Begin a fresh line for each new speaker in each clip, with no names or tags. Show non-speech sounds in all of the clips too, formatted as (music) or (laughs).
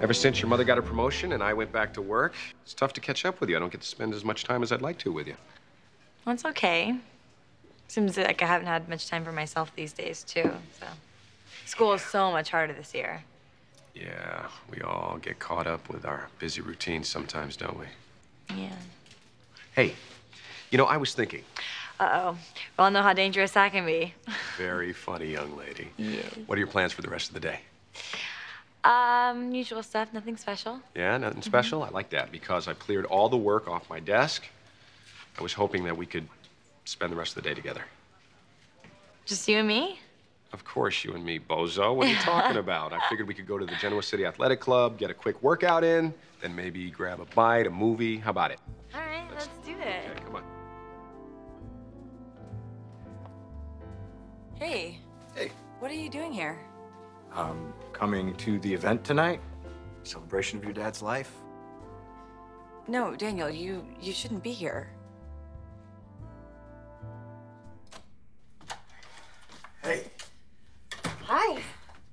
Ever since your mother got a promotion and I went back to work, it's tough to catch up with you. I don't get to spend as much time as I'd like to with you.
Well, it's okay. Seems like I haven't had much time for myself these days, too. So, school is so much harder this year.
Yeah, we all get caught up with our busy routines sometimes, don't we?
Yeah.
Hey, you know, I was thinking.
Uh oh. We all know how dangerous that can be.
Very funny young lady. (laughs)
Yeah.
What are your plans for the rest of the day?
Um, usual stuff, nothing special.
Yeah, nothing special? I like that because I cleared all the work off my desk. I was hoping that we could spend the rest of the day together.
Just you and me?
Of course, you and me, bozo. What are you talking (laughs) about? I figured we could go to the Genoa City Athletic Club, get a quick workout in, then maybe grab a bite, a movie. How about it?
All right, let's do it.
Okay, come on.
Hey,
Hey.
what are you doing here?
Um, coming to the event tonight? Celebration of your dad's life?
No, Daniel, you you shouldn't be here.
Hey.
Hi.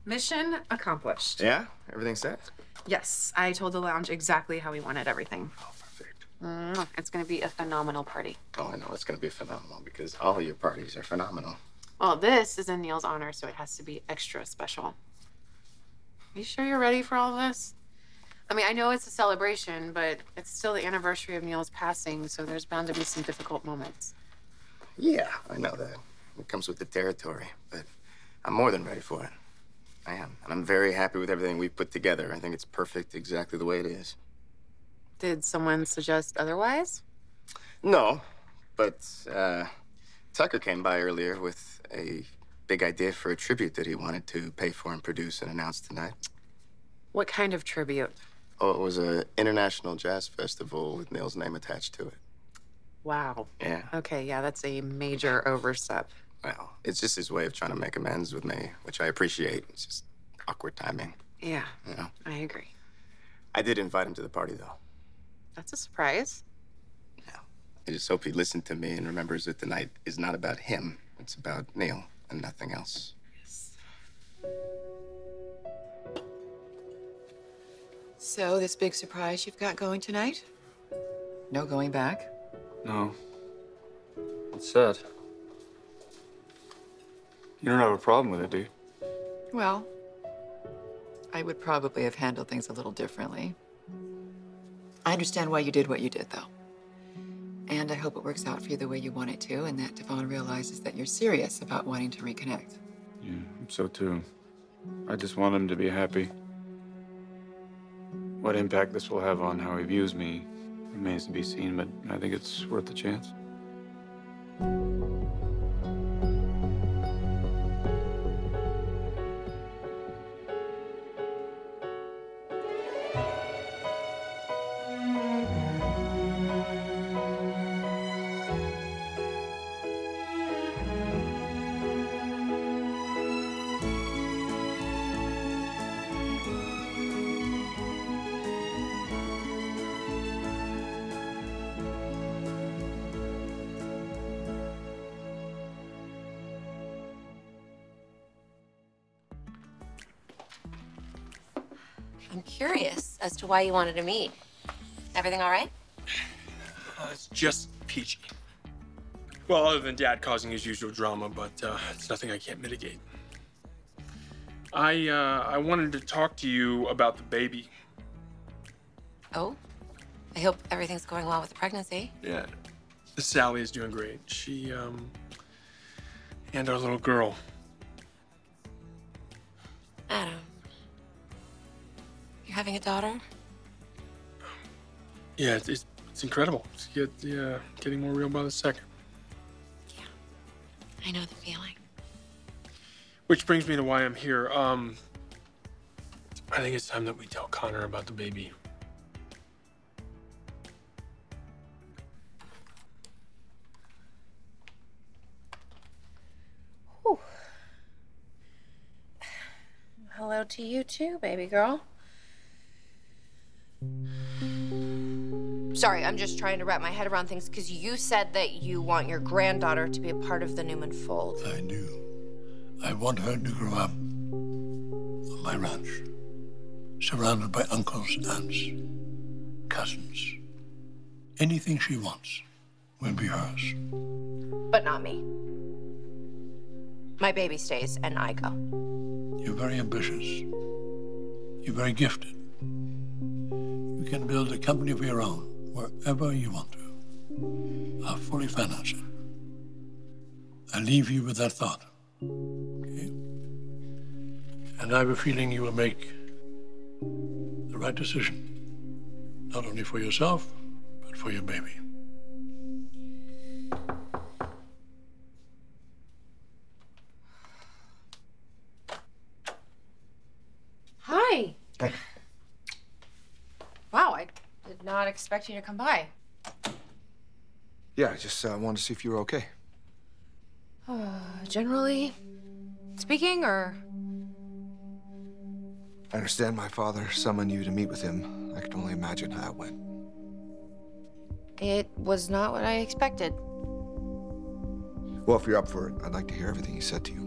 Mission accomplished.
Yeah? Everything set?
Yes, I told the lounge exactly how we wanted everything.
Oh, perfect.
Mwah. It's going to be a phenomenal party.
Oh, I know it's gonna be phenomenal because all of your parties are phenomenal.
Well, this is in Neil's honor, so it has to be extra special. You sure you're ready for all of this? I mean, I know it's a celebration, but it's still the anniversary of Neil's passing, so there's bound to be some difficult moments.
Yeah, I know that. It comes with the territory, but I'm more than ready for it. I am. And I'm very happy with everything we've put together. I think it's perfect exactly the way it is.
Did someone suggest otherwise?
No, but uh, Tucker came by earlier with a big idea for a tribute that he wanted to pay for and produce and announce tonight.
What kind of tribute?
Oh, it was an international jazz festival with Neil's name attached to it.
Wow.
Yeah.
Okay, yeah, that's a major overstep.
Well, it's just his way of trying to make amends with me, which I appreciate. It's just awkward timing,
Yeah,
you know.
I agree.
I did invite him to the party, though.
That's a surprise.
I just hope he listened to me and remembers that the night is not about him. It's about Neil and nothing else. Yes.
So, this big surprise you've got going tonight? No going back?
No. It's set. You don't have a problem with it, do you?
Well, I would probably have handled things a little differently. I understand why you did what you did, though. And I hope it works out for you the way you want it to, and that Devon realizes that you're serious about wanting to reconnect.
Yeah, so too. I just want him to be happy. What impact this will have on how he views me remains to be seen, but I think it's worth the chance.
I'm curious as to why you wanted to meet. Everything all right?
Uh, it's just peachy. Well, other than Dad causing his usual drama, but uh, it's nothing I can't mitigate. I uh, I wanted to talk to you about the baby.
Oh, I hope everything's going well with the pregnancy.
Yeah, Sally is doing great. She um and our little girl.
Adam, you're having a daughter?
Yeah, it's it's, it's incredible. It's get, yeah, getting more real by the second.
Yeah, I know the feeling.
Which brings me to why I'm here. Um, I think it's time that we tell Connor about the baby.
Hello to you too, baby girl. Sorry, I'm just trying to wrap my head around things because you said that you want your granddaughter to be a part of the Newman fold.
I do. I want her to grow up on my ranch. surrounded by uncles, aunts, cousins. Anything she wants will be hers.
But not me. My baby stays and I go.
You're very ambitious. You're very gifted. You can build a company of your own wherever you want to. I'll fully finance it. I leave you with that thought. Okay? And I have a feeling you will make the right decision. Not only for yourself, but for your baby.
Hi. Wow, I did not expect you to come by.
Yeah, I just uh, wanted to see if you were okay.
Uh, generally speaking, or
I understand my father summoned you to meet with him. I can only imagine how it went.
it was not what I expected.
Well, if you're up for it, I'd like to hear everything he said to you.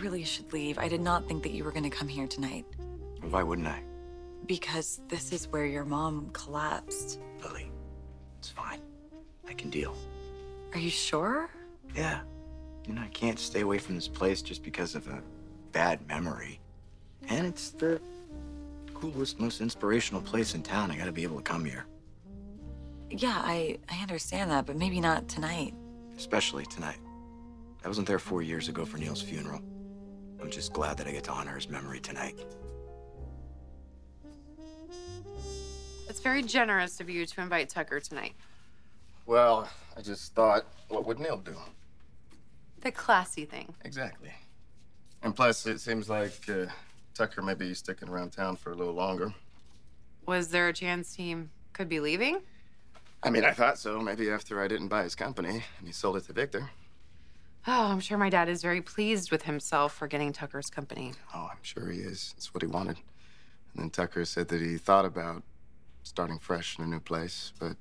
Really should leave. I did not think that you were going to come here tonight
Why wouldn't I?
because this is where your mom collapsed.
Lily, it's fine. I can deal.
Are you sure?
Yeah. You know, I can't stay away from this place just because of a bad memory. And it's the coolest, most inspirational place in town. I gotta be able to come here,
Yeah, I, I understand that, but maybe not tonight.
especially tonight. I wasn't there four years ago for Neil's funeral. I'm just glad that I get to honor his memory tonight.
It's very generous of you to invite Tucker tonight.
Well, I just thought, what would Neil do?
The classy thing.
Exactly. And plus, it seems like uh, Tucker may be sticking around town for a little longer.
Was there a chance he could be leaving?
I mean, I thought so. Maybe after I didn't buy his company and he sold it to Victor.
Oh, I'm sure my dad is very pleased with himself for getting Tucker's company.
Oh, I'm sure he is. It's what he wanted. And then Tucker said that he thought about starting fresh in a new place, but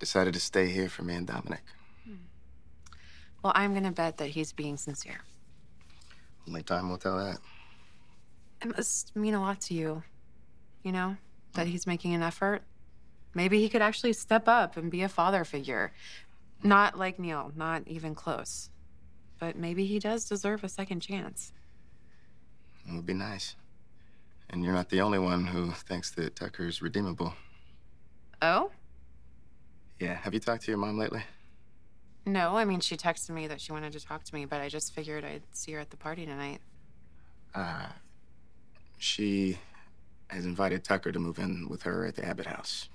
decided to stay here for me and Dominic. Hmm.
Well, I'm gonna bet that he's being sincere.
Only time will tell that.
It must mean a lot to you, you know, that hmm. he's making an effort. Maybe he could actually step up and be a father figure. Not like Neil, not even close. But maybe he does deserve a second chance.
It would be nice. And you're not the only one who thinks that Tucker's redeemable.
Oh?
Yeah. Have you talked to your mom lately?
No, I mean, she texted me that she wanted to talk to me, but I just figured I'd see her at the party tonight.
Uh, she has invited Tucker to move in with her at the Abbott house.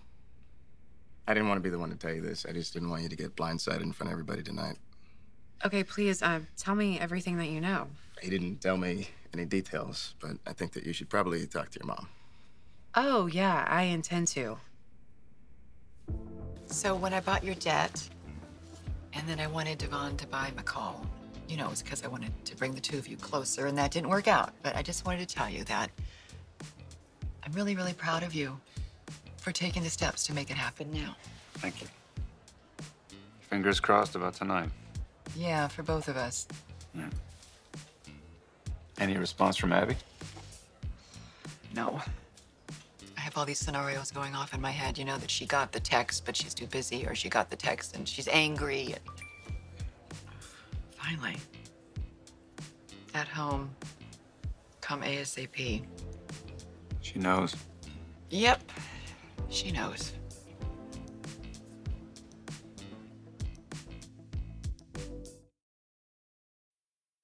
I didn't want to be the one to tell you this. I just didn't want you to get blindsided in front of everybody tonight.
Okay, please, uh, tell me everything that you know.
He didn't tell me any details, but I think that you should probably talk to your mom.
Oh, yeah, I intend to.
So when I bought your debt, and then I wanted Devon to buy McCall, you know, it was because I wanted to bring the two of you closer, and that didn't work out. But I just wanted to tell you that I'm really, really proud of you for taking the steps to make it happen now.
Thank you. Fingers crossed about tonight.
Yeah, for both of us. Hmm.
Any response from Abby?
No. I have all these scenarios going off in my head, you know, that she got the text, but she's too busy, or she got the text and she's angry. Finally, at home, come ASAP.
She knows.
Yep, she knows.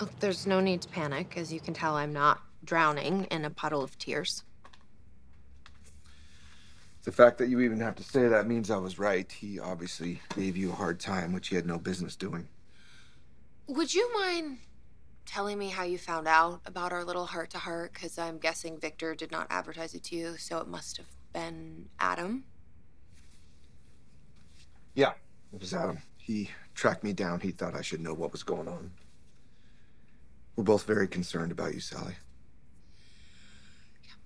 Look, Oh, there's no need to panic. As you can tell, I'm not drowning in a puddle of tears.
The fact that you even have to say that means I was right. He obviously gave you a hard time, which he had no business doing.
Would you mind telling me how you found out about our little heart to heart? Because I'm guessing Victor did not advertise it to you, so it must have been Adam.
Yeah, it was Adam. He tracked me down. He thought I should know what was going on. We're both very concerned about you, Sally.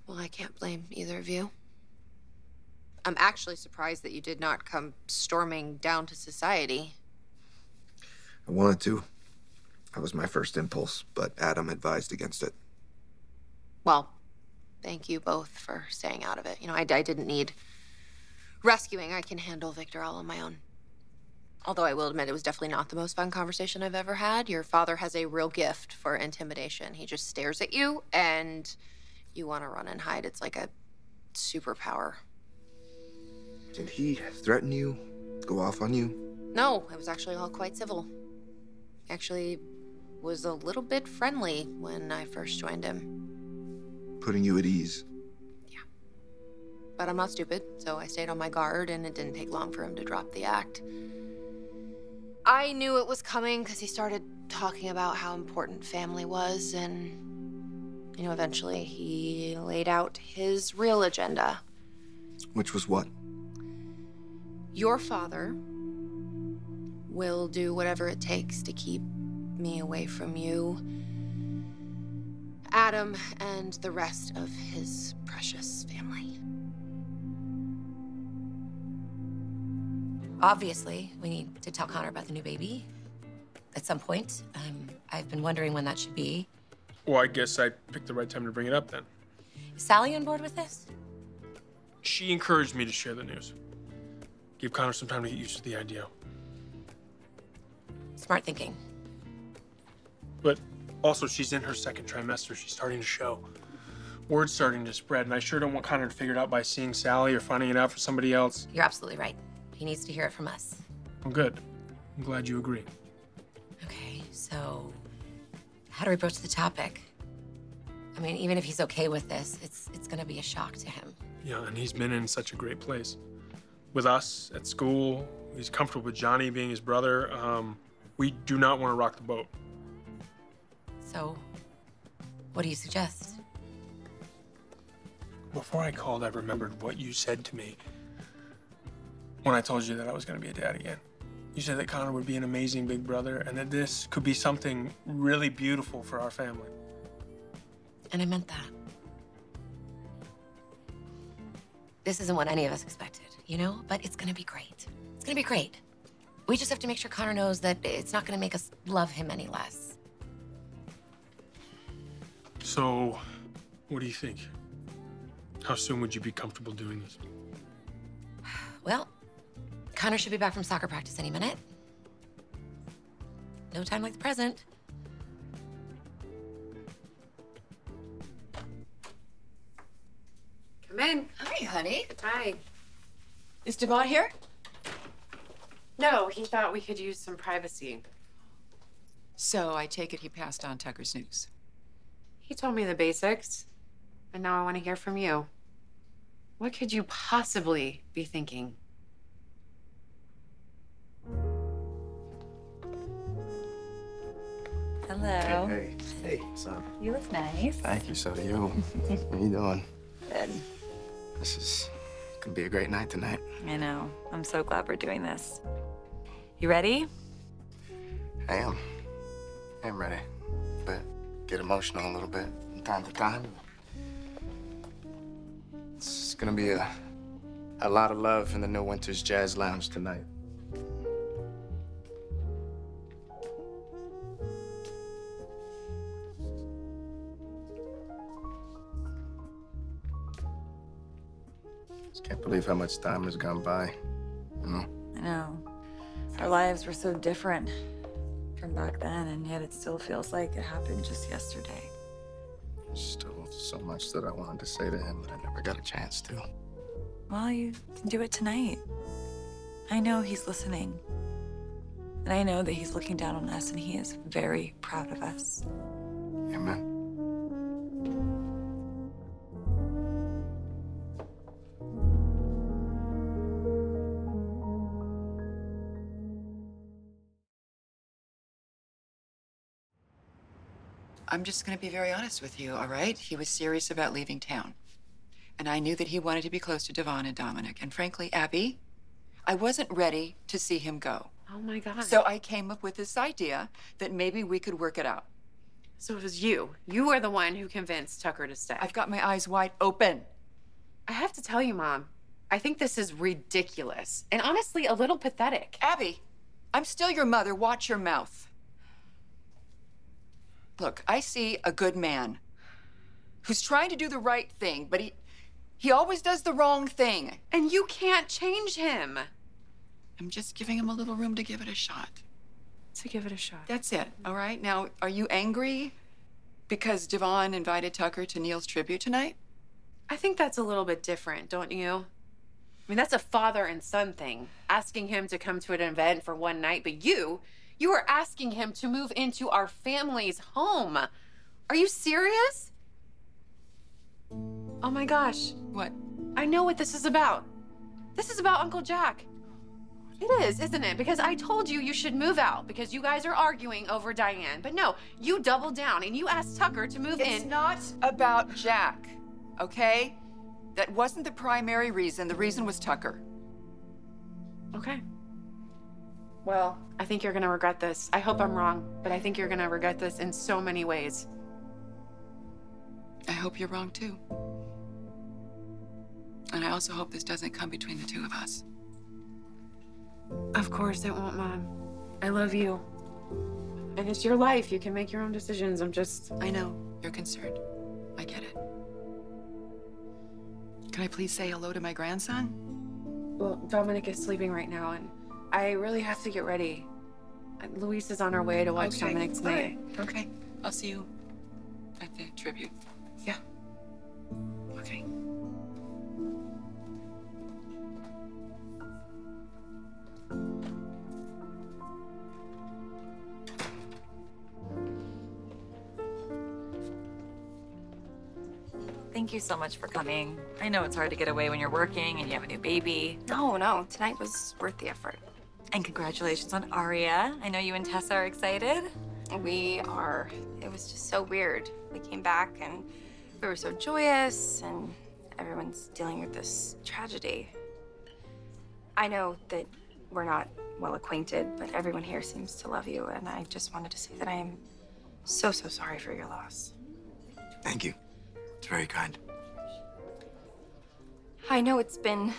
Well, I can't blame either of you. I'm actually surprised that you did not come storming down to society.
I wanted to. That was my first impulse, but Adam advised against it.
Well, thank you both for staying out of it. You know, I, I didn't need rescuing. I can handle Victor all on my own. Although I will admit it was definitely not the most fun conversation I've ever had. Your father has a real gift for intimidation. He just stares at you and you want to run and hide. It's like a superpower.
Did he threaten you? Go off on you?
No, it was actually all quite civil. He actually was a little bit friendly when I first joined him.
Putting you at ease? Yeah.
But I'm not stupid, so I stayed on my guard, and it didn't take long for him to drop the act. I knew it was coming because he started talking about how important family was, and, you know, eventually he laid out his real agenda.
Which was what?
Your father will do whatever it takes to keep me away from you, Adam, and the rest of his precious family.
Obviously, we need to tell Connor about the new baby at some point. Um, I've been wondering when that should be.
Well, I guess I picked the right time to bring it up then.
Is Sally on board with this?
She encouraged me to share the news. Give Connor some time to get used to the idea.
Smart thinking.
But also, she's in her second trimester. She's starting to show. Word's starting to spread, and I sure don't want Connor to figure it out by seeing Sally or finding it out for somebody else.
You're absolutely right. He needs to hear it from us.
Well, good. I'm glad you agree.
Okay, so how do we broach the topic? I mean, even if he's okay with this, it's it's gonna be a shock to him.
Yeah, and he's been in such a great place. With us at school, he's comfortable with Johnny being his brother. Um, we do not want to rock the boat.
So, what do you suggest?
Before I called, I remembered what you said to me when I told you that I was going to be a dad again. You said that Connor would be an amazing big brother and that this could be something really beautiful for our family.
And I meant that. This isn't what any of us expected, you know? But it's gonna be great. It's gonna be great. We just have to make sure Connor knows that it's not gonna make us love him any less.
So, what do you think? How soon would you be comfortable doing this?
Well, Connor should be back from soccer practice any minute. No time like the present.
Come in.
Hi, honey.
Hi.
Is Devon here?
No, he thought we could use some privacy.
So I take it he passed on Tucker's news.
He told me the basics, and now I want to hear from you. What could you possibly be thinking?
Hello.
Hey, hey, what's up?
You look nice.
Thank you, so do you. (laughs) How you doing?
Good.
This is gonna be a great night tonight.
I know. I'm so glad we're doing this. You ready?
I am. I am ready. But get emotional a little bit from time to time. It's gonna be a a lot of love in the Neil Winters Jazz Lounge tonight. Just can't believe how much time has gone by. You know?
I know. Our lives were so different from back then, and yet it still feels like it happened just yesterday.
There's still so much that I wanted to say to him, but I never got a chance to.
Well, you can do it tonight. I know he's listening. And I know that he's looking down on us, and he is very proud of us.
I'm just going to be very honest with you, all right? He was serious about leaving town. And I knew that he wanted to be close to Devon and Dominic. And frankly, Abby, I wasn't ready to see him go.
Oh my God.
So I came up with this idea that maybe we could work it out.
So it was you. You were the one who convinced Tucker to stay.
I've got my eyes wide open.
I have to tell you, Mom, I think this is ridiculous and honestly a little pathetic.
Abby, I'm still your mother. Watch your mouth. Look, I see a good man who's trying to do the right thing, but he he always does the wrong thing.
And you can't change him.
I'm just giving him a little room to give it a shot.
To give it a shot.
That's it. All right. Now, are you angry because Devon invited Tucker to Neil's tribute tonight?
I think that's a little bit different, don't you? I mean, that's a father and son thing, asking him to come to an event for one night, but you, you are asking him to move into our family's home. Are you serious? Oh my gosh.
What?
I know what this is about. This is about Uncle Jack. It is, isn't it? Because I told you you should move out because you guys are arguing over Diane. But no, you doubled down and you asked Tucker to move
It's
in.
It's not about Jack, okay? That wasn't the primary reason. The reason was Tucker.
Okay. Well, I think you're gonna regret this. I hope I'm wrong, but I think you're gonna regret this in so many ways.
I hope you're wrong too. And I also hope this doesn't come between the two of us.
Of course it won't, Mom. I love you. And it's your life. You can make your own decisions. I'm just.
I know. You're concerned. I get it. Can I please say hello to my grandson?
Well, Dominic is sleeping right now, and I really have to get ready. Luis is on her way to watch
Okay,
Dominic
all
tonight.
right, Okay. I'll see you at the tribute.
Yeah.
Okay.
Thank you so much for coming. I know it's hard to get away when you're working and you have a new baby.
No, no, tonight was worth the effort.
And congratulations on Aria. I know you and Tessa are excited.
We are. It was just so weird. We came back and we were so joyous, and everyone's dealing with this tragedy. I know that we're not well acquainted, but everyone here seems to love you, and I just wanted to say that I am so, so sorry for your loss.
Thank you. It's very kind.
I know it's been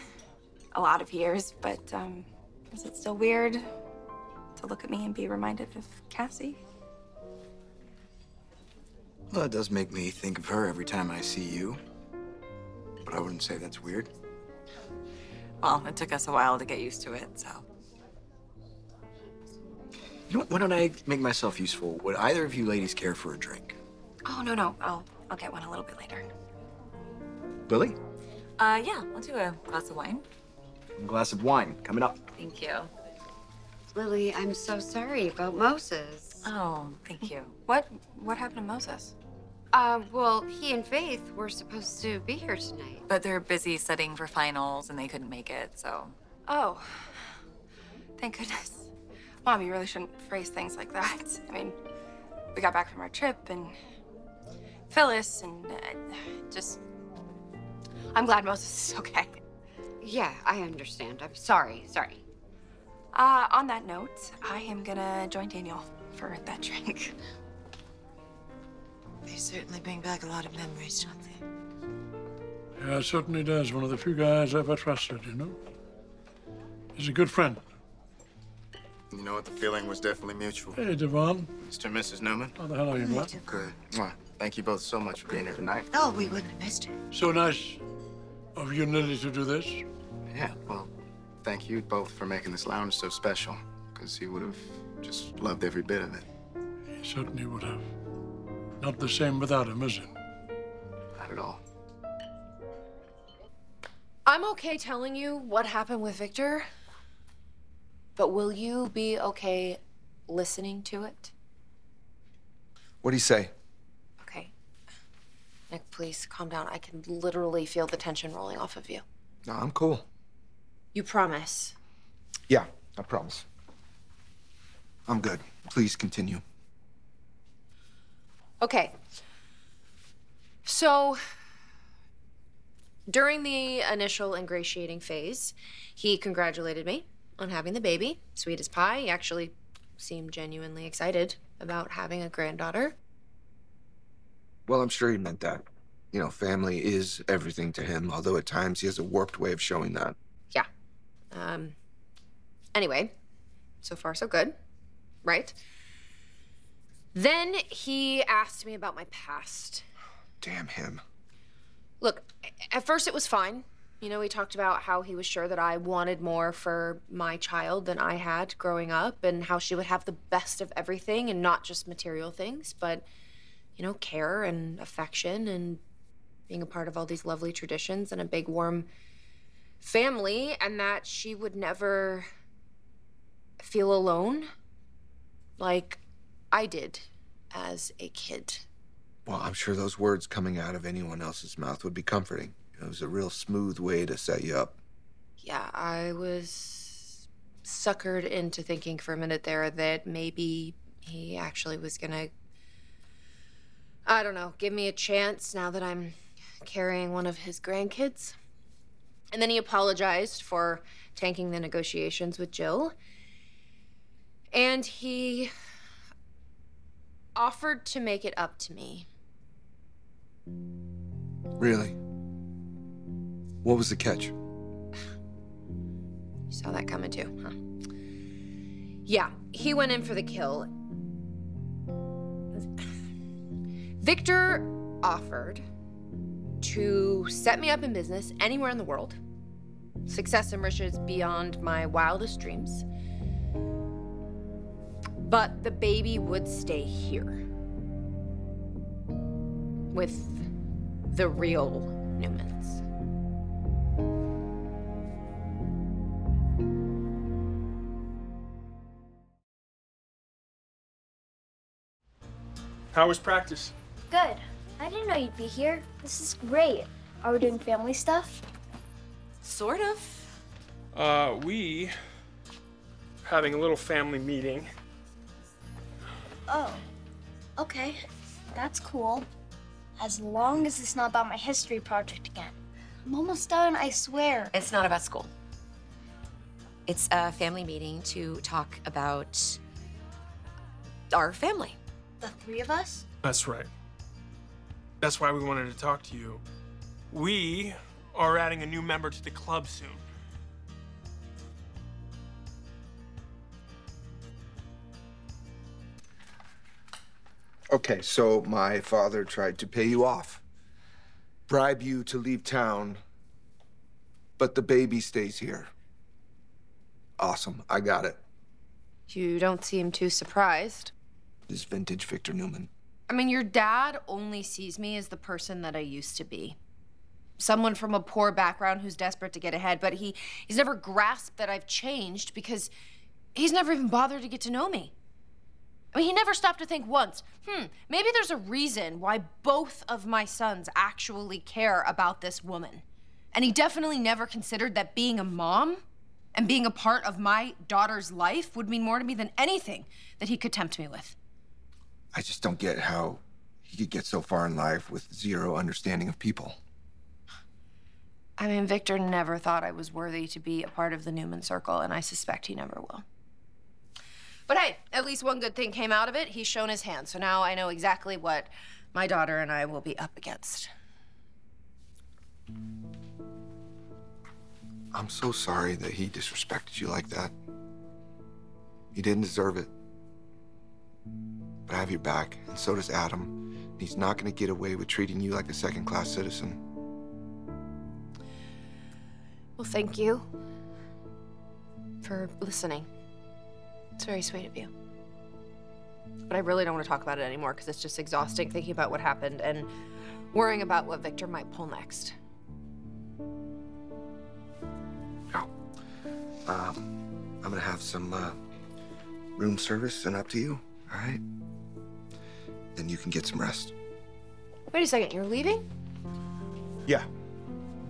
a lot of years, but um, is it still weird to look at me and be reminded of Cassie?
Well, it does make me think of her every time I see you. But I wouldn't say that's weird.
Well, it took us a while to get used to it, so.
You know what? Why don't I make myself useful? Would either of you ladies care for a drink?
Oh no, no, I'll I'll get one a little bit later.
Lily?
Uh, yeah, I'll do a glass of wine.
A glass of wine coming up.
Thank you.
Lily, I'm so sorry about Moses.
Oh, thank you.
What what happened to Moses?
Uh, well, he and Faith were supposed to be here tonight.
But they're busy studying for finals and they couldn't make it, so.
Oh, thank goodness. Mom, you really shouldn't phrase things like that. I mean, we got back from our trip and Phyllis and uh, just. I'm glad Moses is okay.
Yeah, I understand. I'm sorry. Sorry.
Uh, on that note, I am gonna join Daniel for that (laughs) drink.
They certainly bring back a lot of memories, don't they?
Yeah, it certainly does. One of the few guys I've ever trusted, you know? He's a good friend.
You know what? The feeling was definitely mutual.
Hey, Devon.
Mr. and Mrs. Newman.
How the hell are you, bud?
Good. Mwah. Thank you both so much for being here tonight.
Oh, we wouldn't have missed it.
So nice of you nearly to do this?
Yeah, well, thank you both for making this lounge so special, because he would have just loved every bit of it.
He certainly would have. Not the same without him, is it?
Not at all.
I'm okay telling you what happened with Victor, but will you be okay listening to it?
What'd he say?
Nick, please calm down. I can literally feel the tension rolling off of you.
No, I'm cool.
You promise.
Yeah, I promise. I'm good. Please continue.
Okay. So, during the initial ingratiating phase, he congratulated me on having the baby. Sweet as pie. He actually seemed genuinely excited about having a granddaughter.
Well, I'm sure he meant that. You know, family is everything to him, although at times he has a warped way of showing that.
Yeah. Um. Anyway, so far so good, right? Then he asked me about my past.
Damn him.
Look, at first it was fine. You know, he talked about how he was sure that I wanted more for my child than I had growing up and how she would have the best of everything and not just material things, but, you know, care and affection and being a part of all these lovely traditions and a big, warm family, and that she would never feel alone like I did as a kid.
Well, I'm sure those words coming out of anyone else's mouth would be comforting. It was a real smooth way to set you up.
Yeah, I was suckered into thinking for a minute there that maybe he actually was gonna, I don't know, give me a chance now that I'm carrying one of his grandkids. And then he apologized for tanking the negotiations with Jill. And he offered to make it up to me.
Really? What was the catch?
You saw that coming too, huh? Yeah, he went in for the kill. Victor offered to set me up in business anywhere in the world. Success and riches beyond my wildest dreams. But the baby would stay here. With the real Newmans.
How was practice?
Good. I didn't know you'd be here. This is great. Are we doing family stuff?
Sort of.
Uh, we having a little family meeting.
Oh. Okay. That's cool. As long as it's not about my history project again. I'm almost done, I swear.
It's not about school. It's a family meeting to talk about our family.
The three of us?
That's right. That's why we wanted to talk to you. We are adding a new member to the club soon.
Okay, so my father tried to pay you off, bribe you to leave town, but the baby stays here. Awesome, I got it.
You don't seem too surprised.
This vintage Victor Newman.
I mean, your dad only sees me as the person that I used to be. Someone from a poor background who's desperate to get ahead, but he, he's never grasped that I've changed because he's never even bothered to get to know me. I mean, he never stopped to think once, hmm, maybe there's a reason why both of my sons actually care about this woman. And he definitely never considered that being a mom and being a part of my daughter's life would mean more to me than anything that he could tempt me with.
I just don't get how he could get so far in life with zero understanding of people.
I mean, Victor never thought I was worthy to be a part of the Newman Circle, and I suspect he never will. But hey, at least one good thing came out of it. He's shown his hand, so now I know exactly what my daughter and I will be up against.
I'm so sorry that he disrespected you like that. He didn't deserve it. But I have your back, and so does Adam. He's not gonna get away with treating you like a second class citizen.
Well, thank you for listening. It's very sweet of you. But I really don't want to talk about it anymore because it's just exhausting thinking about what happened and worrying about what Victor might pull next.
Um, I'm gonna have some uh, room service sent up to you, all right? Then you can get some rest.
Wait a second, you're leaving?
Yeah.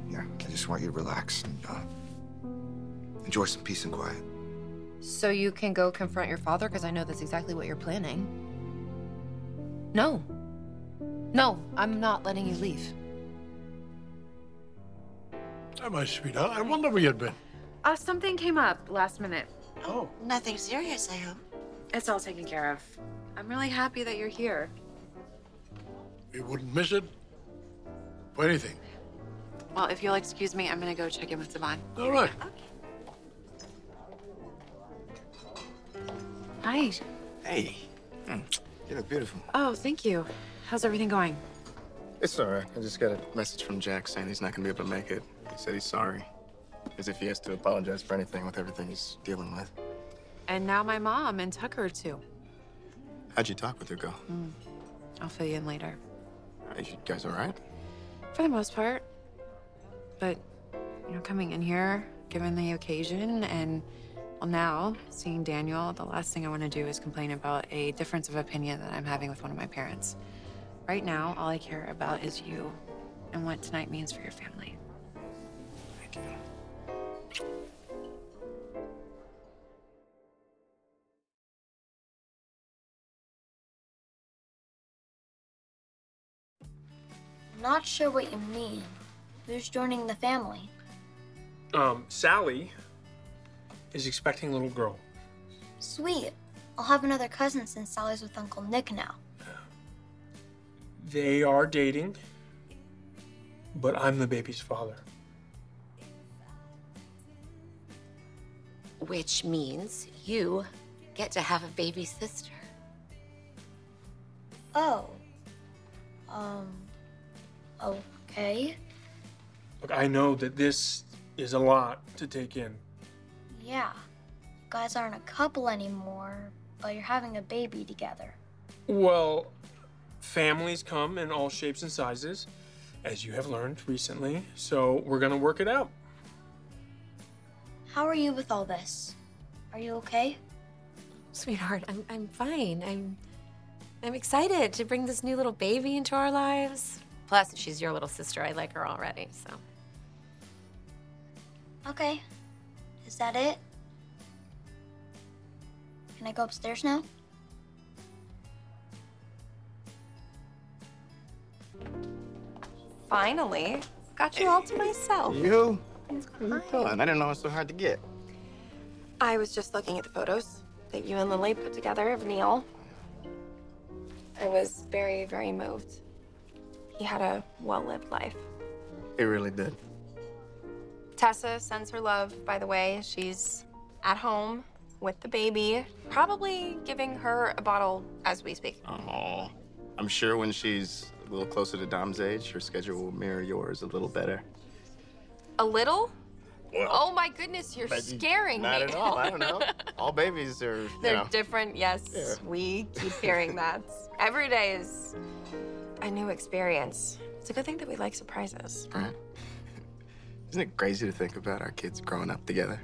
Yeah, I just want you to relax and uh, enjoy some peace and quiet.
So you can go confront your father because I know that's exactly what you're planning. No. No, I'm not letting you leave.
Hi, my sweetheart. I wonder where you'd been.
Uh, something came up last minute.
Oh.
Nothing serious, I hope.
It's all taken care of. I'm really happy that you're here.
We wouldn't miss it for anything.
Well, if you'll excuse me, I'm gonna go check in with Devon.
All right.
Hi.
Hey. Hmm. You look beautiful.
Oh, thank you. How's everything going?
It's all right. I just got a message from Jack saying he's not gonna be able to make it. He said he's sorry. As if he has to apologize for anything with everything he's dealing with.
And now my mom and Tucker too.
How'd you talk with her go?
Mm. I'll fill you in later.
Are you guys all right?
For the most part. But, you know, coming in here, given the occasion, and well, now seeing Daniel, the last thing I want to do is complain about a difference of opinion that I'm having with one of my parents. Right now, all I care about is you and what tonight means for your family.
Not sure what you mean. Who's joining the family?
Um, Sally is expecting a little girl.
Sweet. I'll have another cousin since Sally's with Uncle Nick now.
They are dating, but I'm the baby's father.
Which means you get to have a baby sister.
Oh. Um. Okay.
Look, I know that this is a lot to take in.
Yeah. You guys aren't a couple anymore, but you're having a baby together.
Well, families come in all shapes and sizes, as you have learned recently, so we're gonna work it out.
How are you with all this? Are you okay?
Sweetheart, I'm, I'm fine. I'm I'm excited to bring this new little baby into our lives. Plus, she's your little sister. I like her already, so.
Okay. Is that it? Can I go upstairs now?
Finally, got you all to myself.
You? What are you doing? I didn't know it was so hard to get.
I was just looking at the photos that you and Lily put together of Neil. I was very, very moved. He had a well lived life.
He really did.
Tessa sends her love, by the way. She's at home with the baby, probably giving her a bottle as we speak.
Oh, I'm sure when she's a little closer to Dom's age, her schedule will mirror yours a little better.
A little?
Well,
oh my goodness, you're scaring
Not
me.
Not at all. I don't know. (laughs) All babies are.
They're
know.
different, yes.
Yeah.
We keep hearing that. Every day is a new experience. It's a good thing that we like surprises.
Right. (laughs) Isn't it crazy to think about our kids growing up together?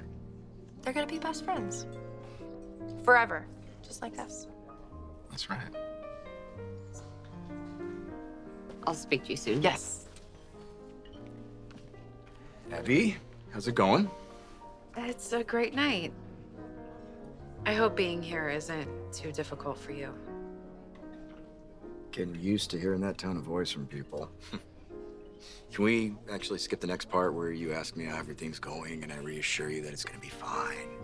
They're gonna be best friends. Forever. Just like us.
That's right.
I'll speak to you soon.
Yes.
Abby, how's it going?
It's a great night. I hope being here isn't too difficult for you.
Getting used to hearing that tone of voice from people. (laughs) Can we actually skip the next part where you ask me how everything's going and I reassure you that it's gonna be fine?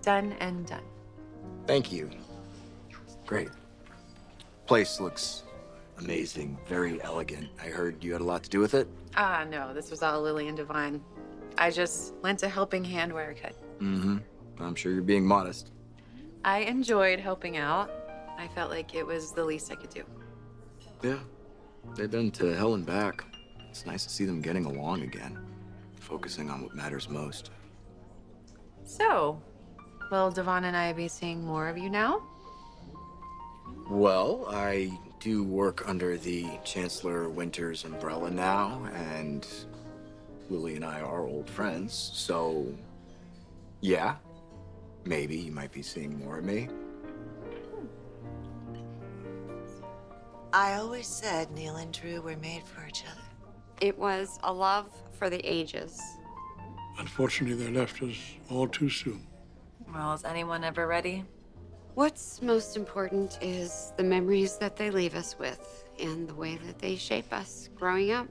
Done and done.
Thank you. Great. Place looks amazing, very elegant. I heard you had a lot to do with it.
Ah, no, this was all Lily and Divine. I just lent a helping hand where I could.
Mm-hmm. I'm sure you're being modest.
I enjoyed helping out. I felt like it was the least I could do.
Yeah. They've been to hell and back. It's nice to see them getting along again. Focusing on what matters most.
So, will Devon and I be seeing more of you now?
Well, I do work under the Chancellor Winters umbrella now, and Lily and I are old friends, so yeah, maybe you might be seeing more of me.
I always said Neil and Drew were made for each other.
It was a love for the ages.
Unfortunately, they left us all too soon.
Well, is anyone ever ready?
What's most important is the memories that they leave us with and the way that they shape us growing up.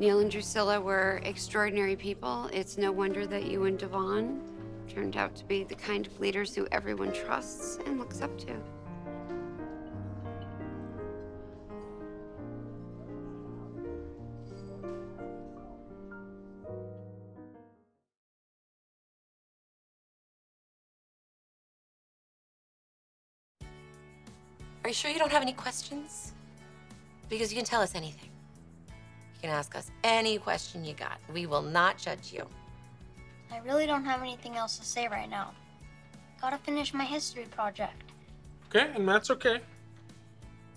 Neil and Drusilla were extraordinary people. It's no wonder that you and Devon turned out to be the kind of leaders who everyone trusts and looks up to.
You sure you don't have any questions? Because you can tell us anything. You can ask us any question you got. We will not judge you.
I really don't have anything else to say right now. Gotta finish my history project.
Okay, and that's okay.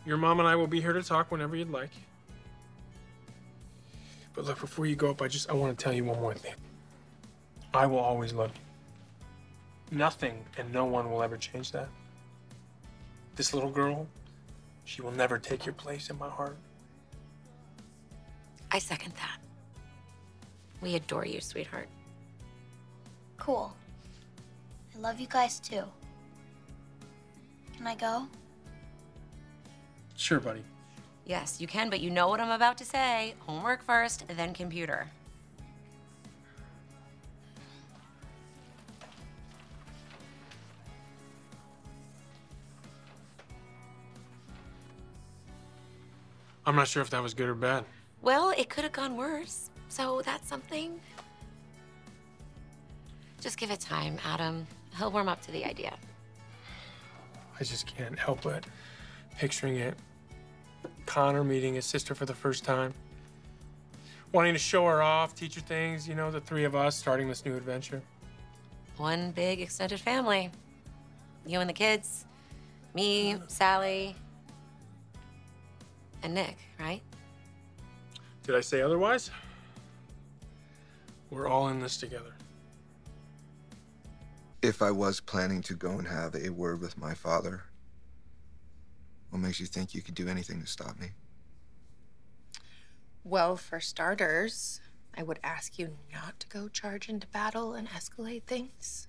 Your mom and I will be here to talk whenever you'd like. But look, before you go up, I just I want to tell you one more thing. I will always love you. Nothing and no one will ever change that. This little girl, she will never take your place in my heart.
I second that. We adore you, sweetheart.
Cool. I love you guys too. Can I go?
Sure, buddy.
Yes, you can, but you know what I'm about to say. Homework first, then computer.
I'm not sure if that was good or bad.
Well, it could have gone worse, so that's something. Just give it time, Adam. He'll warm up to the idea.
I just can't help but picturing it. Connor meeting his sister for the first time. Wanting to show her off, teach her things, you know, the three of us starting this new adventure.
One big extended family. You and the kids, me, Sally, and Nick, right?
Did I say otherwise? We're all in this together.
If I was planning to go and have a word with my father, what makes you think you could do anything to stop me?
Well, for starters, I would ask you not to go charge into battle and escalate things.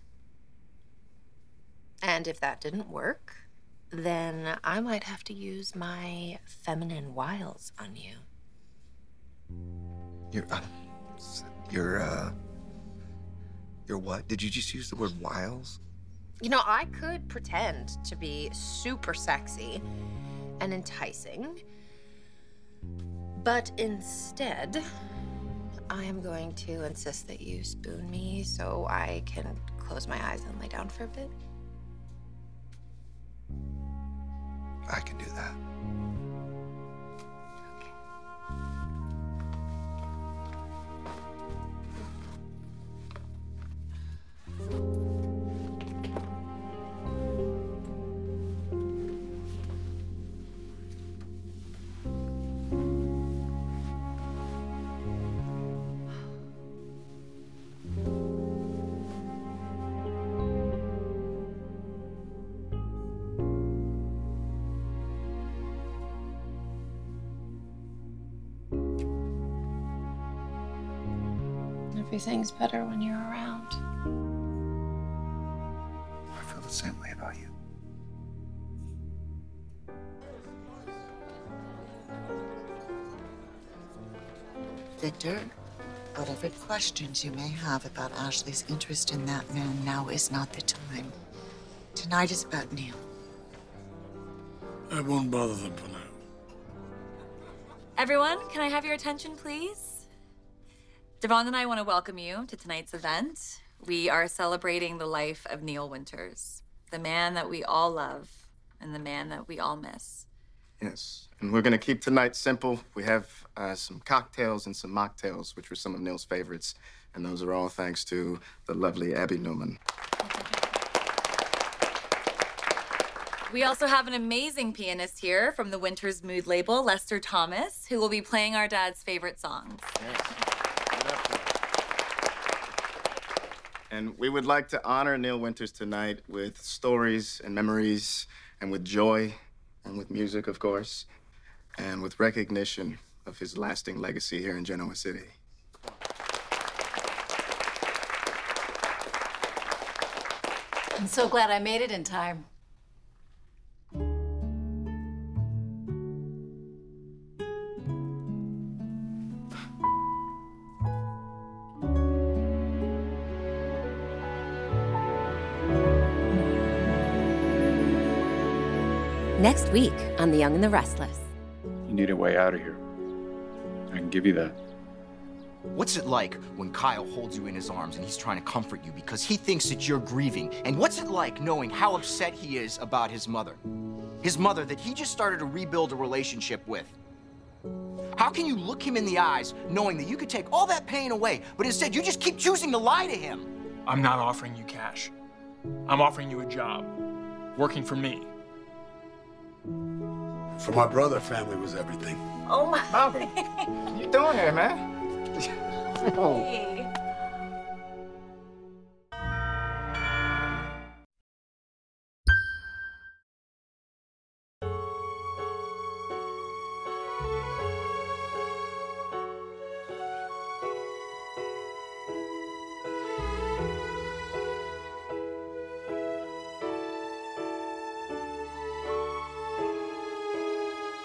And if that didn't work, then I might have to use my feminine wiles on you.
You're, uh, you're, uh, you're what? Did you just use the word wiles?
You know, I could pretend to be super sexy and enticing, but instead, I am going to insist that you spoon me so I can close my eyes and lay down for a bit.
I can do that.
Everything's better when you're around.
I feel the same way about you.
Victor, whatever questions you may have about Ashley's interest in that man, now is not the time. Tonight is about Neil.
I won't bother them for now.
Everyone, can I have your attention, please? Devon and I want to welcome you to tonight's event. We are celebrating the life of Neil Winters, the man that we all love and the man that we all miss.
Yes, And we're gonna keep tonight simple. We have uh, some cocktails and some mocktails, which were some of Neil's favorites. And those are all thanks to the lovely Abby Newman.
We also have an amazing pianist here from the Winter's Mood label, Lester Thomas, who will be playing our dad's favorite songs.
And we would like to honor Neil Winters tonight with stories and memories, and with joy, and with music, of course, and with recognition of his lasting legacy here in Genoa City.
I'm so glad I made it in time.
Next week on The Young and the Restless.
You need a way out of here. I can give you that.
What's it like when Kyle holds you in his arms and he's trying to comfort you because he thinks that you're grieving? And what's it like knowing how upset he is about his mother? His mother that he just started to rebuild a relationship with. How can you look him in the eyes knowing that you could take all that pain away, but instead you just keep choosing to lie to him?
I'm not offering you cash. I'm offering you a job, working for me.
For my brother, family was everything.
Oh my.
Bobby, you doing here, man? (laughs)
Hey.